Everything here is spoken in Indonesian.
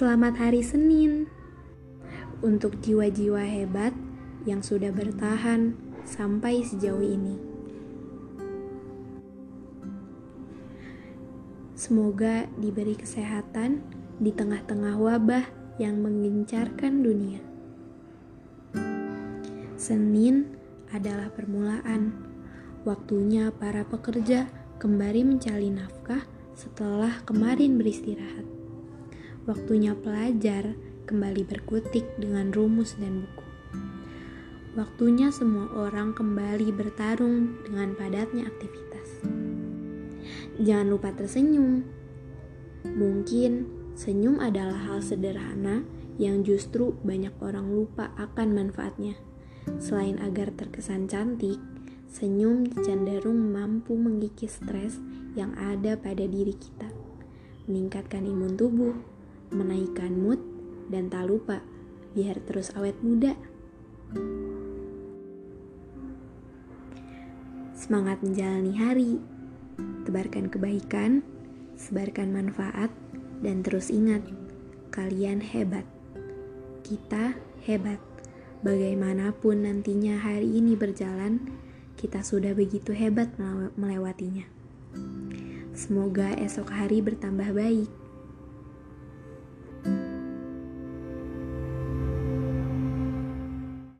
Selamat hari Senin untuk jiwa-jiwa hebat yang sudah bertahan sampai sejauh ini. Semoga diberi kesehatan di tengah-tengah wabah yang menggencarkan dunia. Senin adalah permulaan, waktunya para pekerja kembali mencari nafkah setelah kemarin beristirahat. Waktunya pelajar kembali berkutik dengan rumus dan buku. Waktunya semua orang kembali bertarung dengan padatnya aktivitas. Jangan lupa tersenyum. Mungkin senyum adalah hal sederhana yang justru banyak orang lupa akan manfaatnya. Selain agar terkesan cantik, senyum cenderung mampu mengikis stres yang ada pada diri kita, meningkatkan imun tubuh, menaikkan mood, dan tak lupa biar terus awet muda. Semangat menjalani hari, tebarkan kebaikan, sebarkan manfaat, dan terus ingat, kalian hebat. Kita hebat. Bagaimanapun nantinya hari ini berjalan, kita sudah begitu hebat melewatinya. Semoga esok hari bertambah baik